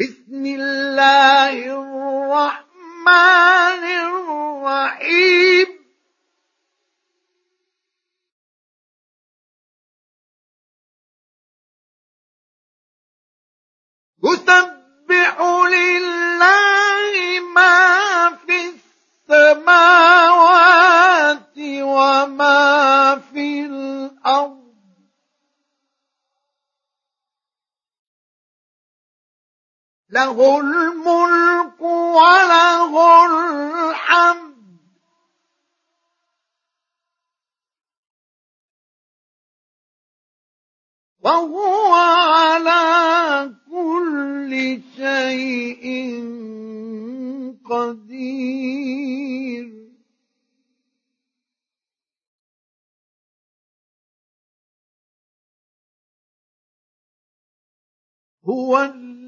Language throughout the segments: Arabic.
بسم الله له الملك وله الحمد. وهو على كل شيء قدير. هو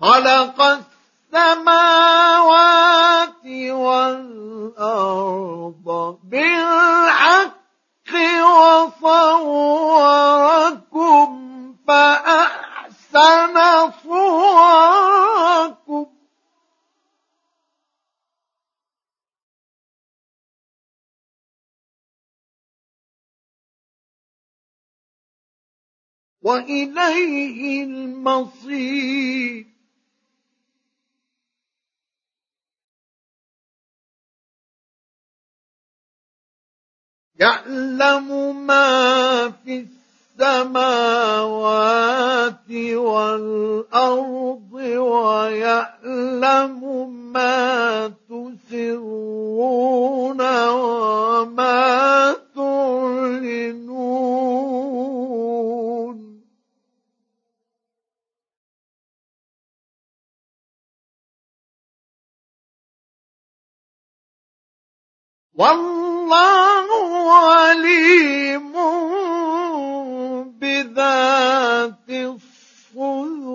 خلق السماوات والأرض بالحق وصوركم فأحسن صوركم. وإليه المصير. يعلم ما في السماوات والأرض ويعلم ما تسرون وما تعلنون. والله عليم بذات الصدور.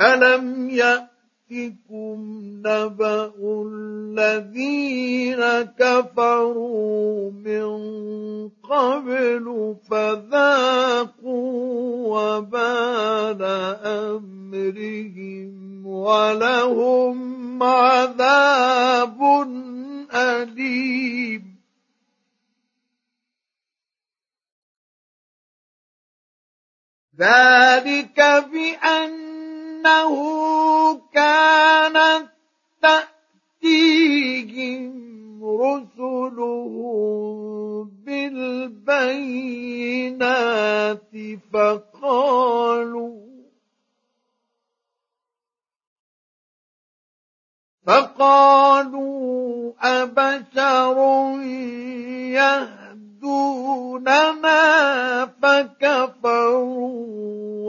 ألم يأتكم نبأ الذين كفروا من قبل فذاقوا وبال أمرهم ولهم عذاب أليم ذلك بأنه كانت تأتيهم رسلهم بالبينات فقالوا فقالوا أبشر يهدوننا فكفروا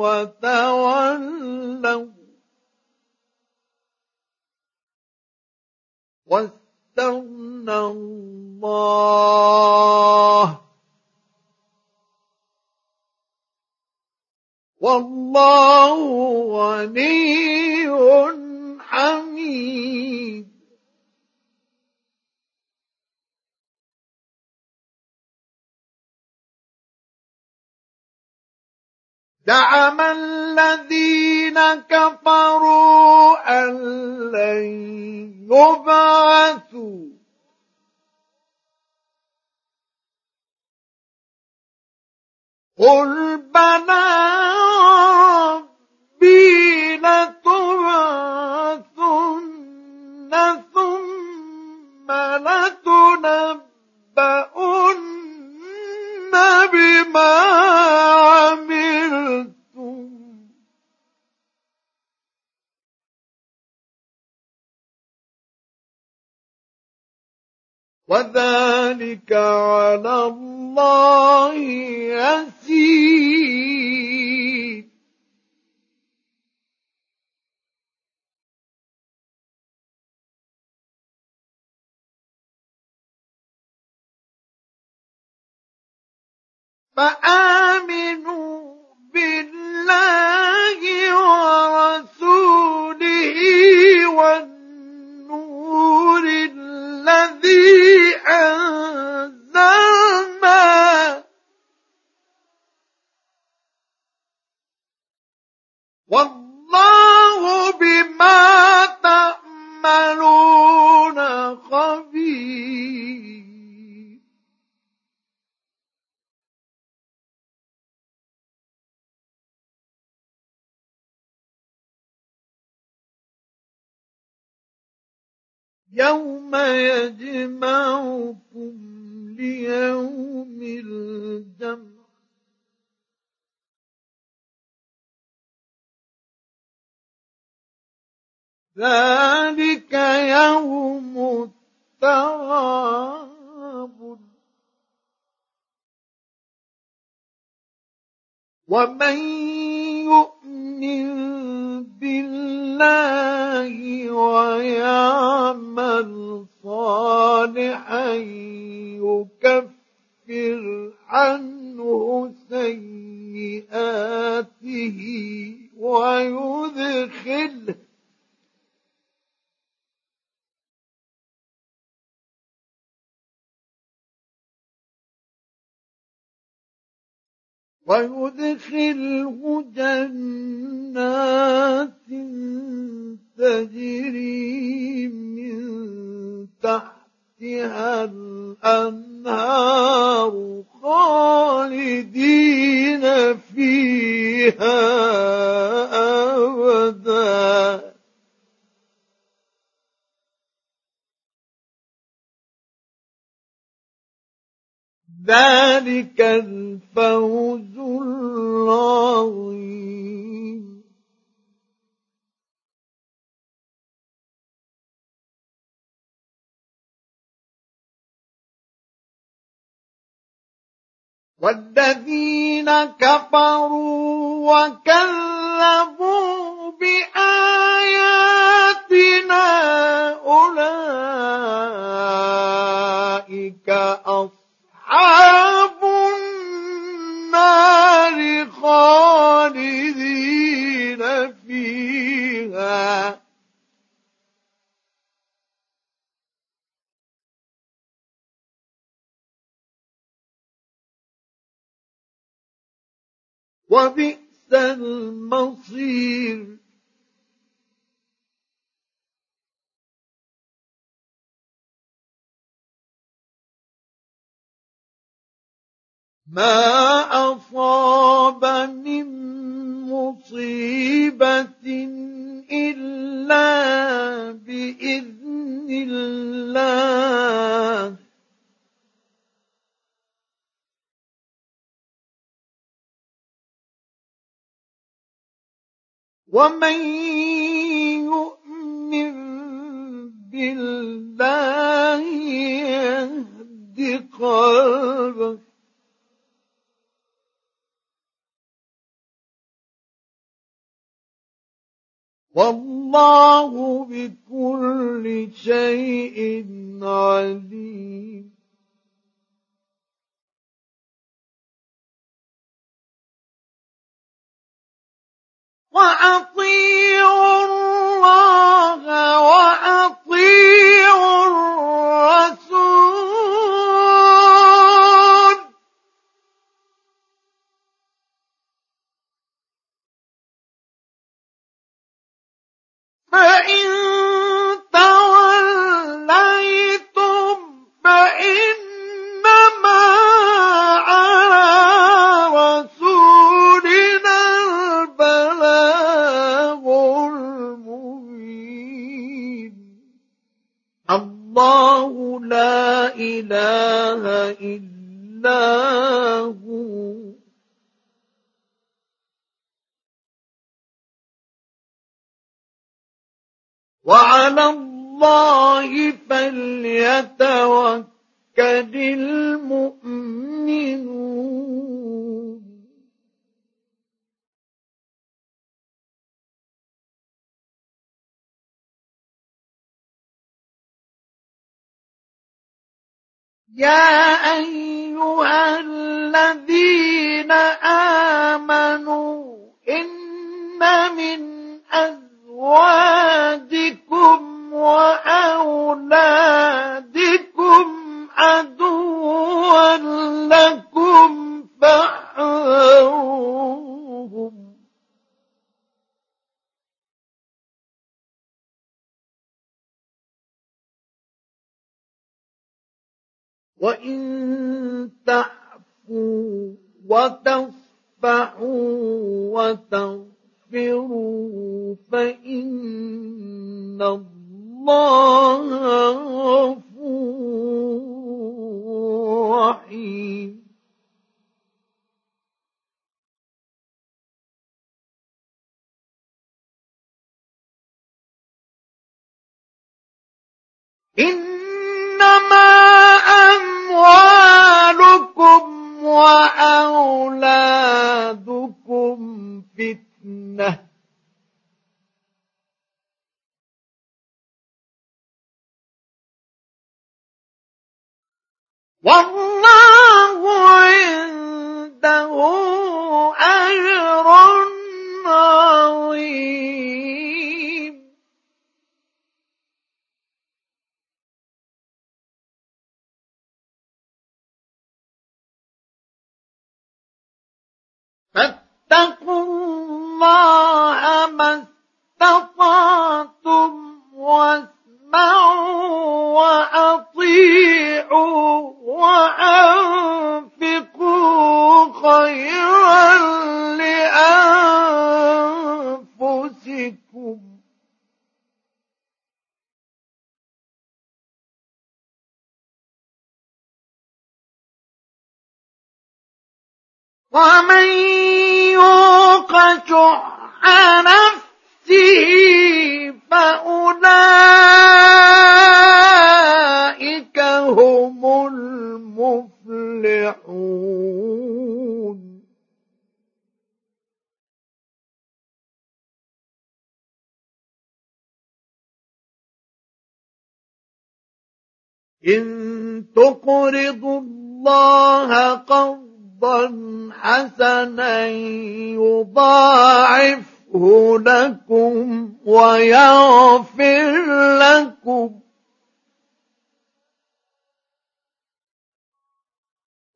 وتولوا واستغنى الله. والله غني حميد. زعم الذين كفروا أن لن يبعثوا. قل بلى وذلك على الله يسير. فآمنوا بالله يوم يجمعكم ليوم الجمع. ذلك يوم التغاب ومن يؤمن بالله ويعمل صالحا يكفر عنه سيئاته ويدخله ويدخله جنات تجري من تحتها الأنهار خالدين فيها ذلك الفوز العظيم. والذين كفروا وكذبوا بآياتنا أولئك وبئس المصير. ما أصاب من مصيبة ومن يؤمن بالله يهد قلبه والله بكل شيء عليم وأطيعوا الله وأطيعوا إله إلا هو. وعلى الله فليتوكل المؤمنون. يا أيها الذين آمنوا إن من أزواجكم وأولادكم وإن تعفوا وتصفحوا وتغفروا فإن الله فاتقوا الله ما استطعتم واسمعوا وأطيعوا وأنفقوا خيرا لأنفسكم. ومن يوق شح نفسه فأولئك هم المفلحون. إن تقرضوا الله قرضا قرضا حسنا يضاعفه لكم ويغفر لكم.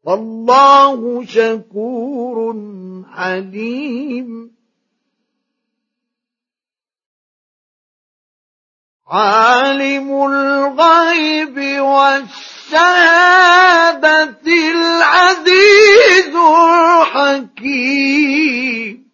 والله شكور حليم عالم الغيب الشهادة العزيز الحكيم.